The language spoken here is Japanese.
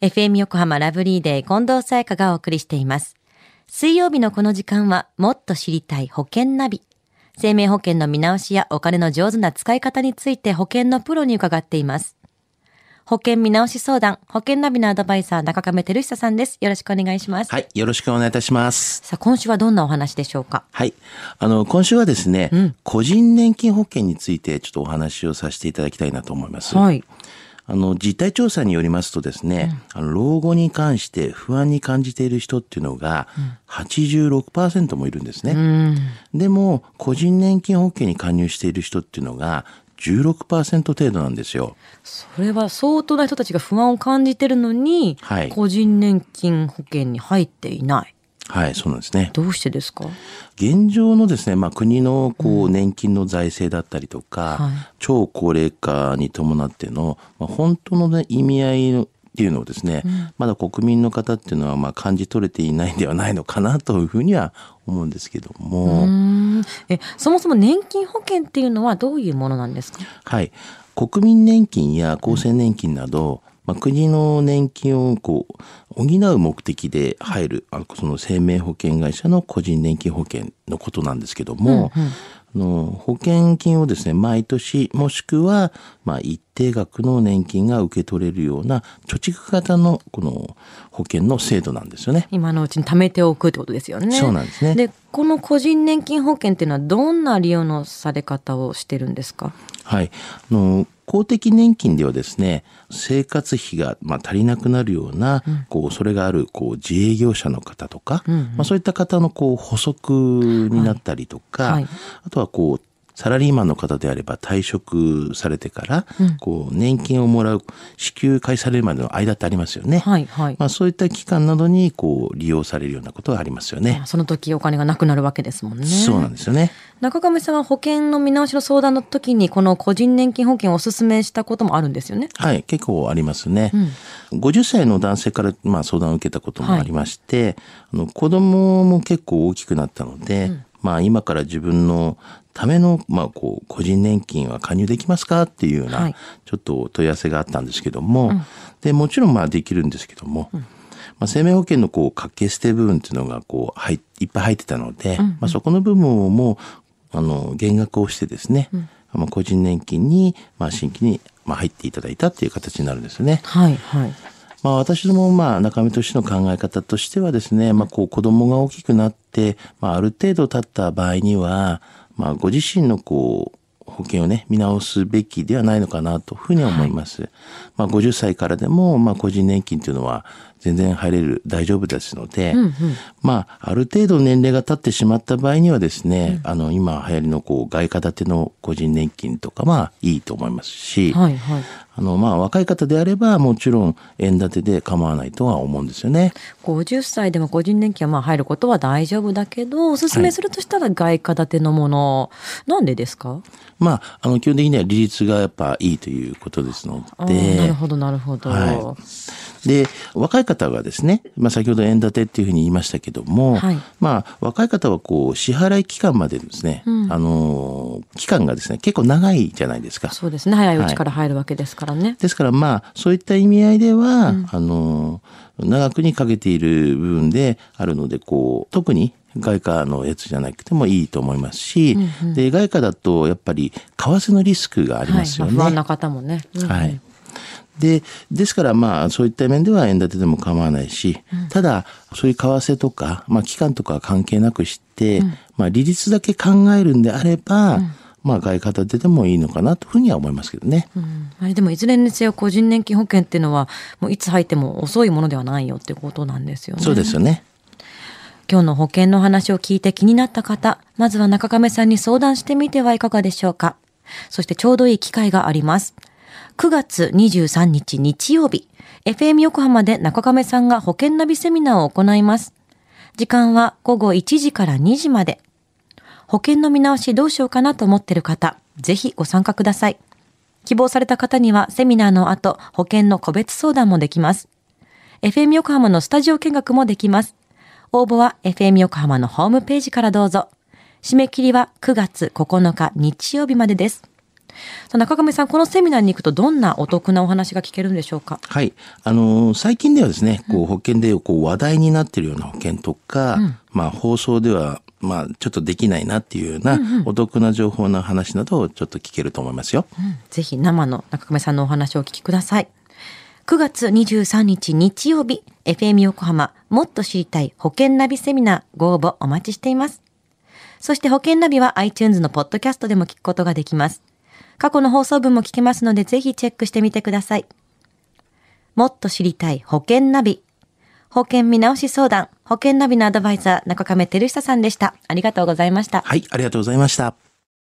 FM 横浜ラブリーデー近藤沙耶香がお送りしています。水曜日のこの時間はもっと知りたい保険ナビ。生命保険の見直しやお金の上手な使い方について保険のプロに伺っています。保険見直し相談、保険ナビのアドバイザー中亀照久さんです。よろしくお願いします。はい。よろしくお願いいたします。さあ、今週はどんなお話でしょうか？はい。あの、今週はですね、うん個人年金保険についてちょっとお話をさせていただきたいなと思います。はい。あの、実態調査によりますとですね、あの老後に関して不安に感じている人っていうのが86%もいるんですね。うん。でも、個人年金保険に加入している人っていうのが16%程度なんですよ。それは相当な人たちが不安を感じてるのに、はい個人年金保険に入っていない。はい、そうなんですね。どうしてですか？現状のですね、まあ、国のこう年金の財政だったりとか、はい。超高齢化に伴っての、まあ、本当の、ね、意味合いのっていうのをですね、まだ国民の方っていうのはまあ感じ取れていないんではないのかなというふうには思うんですけども、えそもそも年金保険っていうのはどういうものなんですか？はい、国民年金や厚生年金など、まあ、国の年金をこう補う目的で入るあのその生命保険会社の個人年金保険のことなんですけども、あの保険金をですね毎年もしくはまあ一定額の年金が受け取れるような貯蓄型のこの保険の制度なんですよね。今のうちに貯めておくってことですよね。そうなんですねでこの個人年金保険っていうのはどんな利用のされ方をしてるんですか？はい。あの、公的年金ではですね、生活費が、まあ、足りなくなるような、こう、恐れがある、こう、自営業者の方とか、まあ、そういった方の、こう、補足になったりとか、はいはいあとは、こう、サラリーマンの方であれば退職されてから、こう、年金をもらう、支給開始されるまでの間ってありますよね。はいはい、まあ、そういった期間などに、こう、利用されるようなことがありますよね。その時お金がなくなるわけですもんね。そうなんですよね。中亀さんは保険の見直しの相談の時にこの個人年金保険をお勧めしたこともあるんですよね。はい、結構ありますね。50歳の男性から、まあ、相談を受けたこともありまして、あの子供も結構大きくなったので、まあ、今から自分のための、まあ、こう個人年金は加入できますかっていうような、はい。ちょっと問い合わせがあったんですけども、でもちろんまあできるんですけども、まあ、生命保険のこう掛け捨て部分っていうのがこう入いっぱい入ってたので、まあ、そこの部分をもうあの減額をしてですね、まあ、個人年金に、まあ、新規に、まあ、入っていただいたっていう形になるんですよね。はいはい。まあ、私どもまあ中身としての考え方としてはですね、まあ、こう子供が大きくなって、まあ、ある程度経った場合には、まあ、ご自身のこう保険をね見直すべきではないのかなというふうには思います。まあ、50歳からでも、まあ、個人年金というのは全然入れる大丈夫ですので、まあ、ある程度年齢が経ってしまった場合にはですね、あの今流行りのこう外貨建ての個人年金とかはいいと思いますし、はいはい。あの、まあ、若い方であれば、もちろん、円建てで構わないとは思うんですよね。50歳でも個人年金はまあ入ることは大丈夫だけど、おすすめするとしたら外貨建てのもの。なんでですか？まあ、あの、基本的には利率がやっぱいいということですので。なるほどなるほど。はで、若い方がですね、まあ、先ほど円建てっていうふうに言いましたけども、はいまあ、若い方はこう、支払い期間までですね、あの、期間がですね、結構長いじゃないですか。そうですね。早いうちから入るわけですからね。ですからまあそういった意味合いでは、あの長くにかけている部分であるのでこう特に外貨のやつじゃなくてもいいと思いますし、で外貨だとやっぱり為替のリスクがありはい。ますよね。まあ不安な方もね。うんはい。で、ですからまあそういった面では円建てでも構わないし、ただそういう為替とか、まあ期間とかは関係なくして、まあ利率だけ考えるんであれば、まあ外貨建てでもいいのかなというふうには思いますけどね。うんあれでもいずれにせよ個人年金保険っていうのはもういつ入っても遅いものではないよってことなんですよね。そうですよね。今日の保険の話を聞いて気になった方、まずは中亀さんに相談してみてはいかがでしょうか。そしてちょうどいい機会があります。9月23日日曜日、FM 横浜で中亀さんが保険ナビセミナーを行います。時間は午後1時から2時まで。保険の見直しどうしようかなと思っている方、ぜひご参加ください。希望された方にはセミナーの後、保険の個別相談もできます。FM 横浜のスタジオ見学もできます。応募は FM 横浜のホームページからどうぞ。締め切りは9月9日日曜日までです。中亀さん、このセミナーに行くとどんなお得なお話が聞けるんでしょうか？はい。あのー最近ではですね、こう保険でこう話題になっているような保険とか、まあ放送では、まあちょっとできないなっていうようなお得な情報の話などをちょっと聞けると思いますよ。ぜひ生の中亀さんのお話をお聞きください。9月23日日曜日、FM 横浜もっと知りたい保険ナビセミナーご応募お待ちしています。そして保険ナビは iTunes のポッドキャストでも聞くことができます。過去の放送分も聞けますのでぜひチェックしてみてください。もっと知りたい保険ナビ。保険見直し相談、保険ナビのアドバイザー中亀照久さんでした。ありがとうございました。はい、ありがとうございました。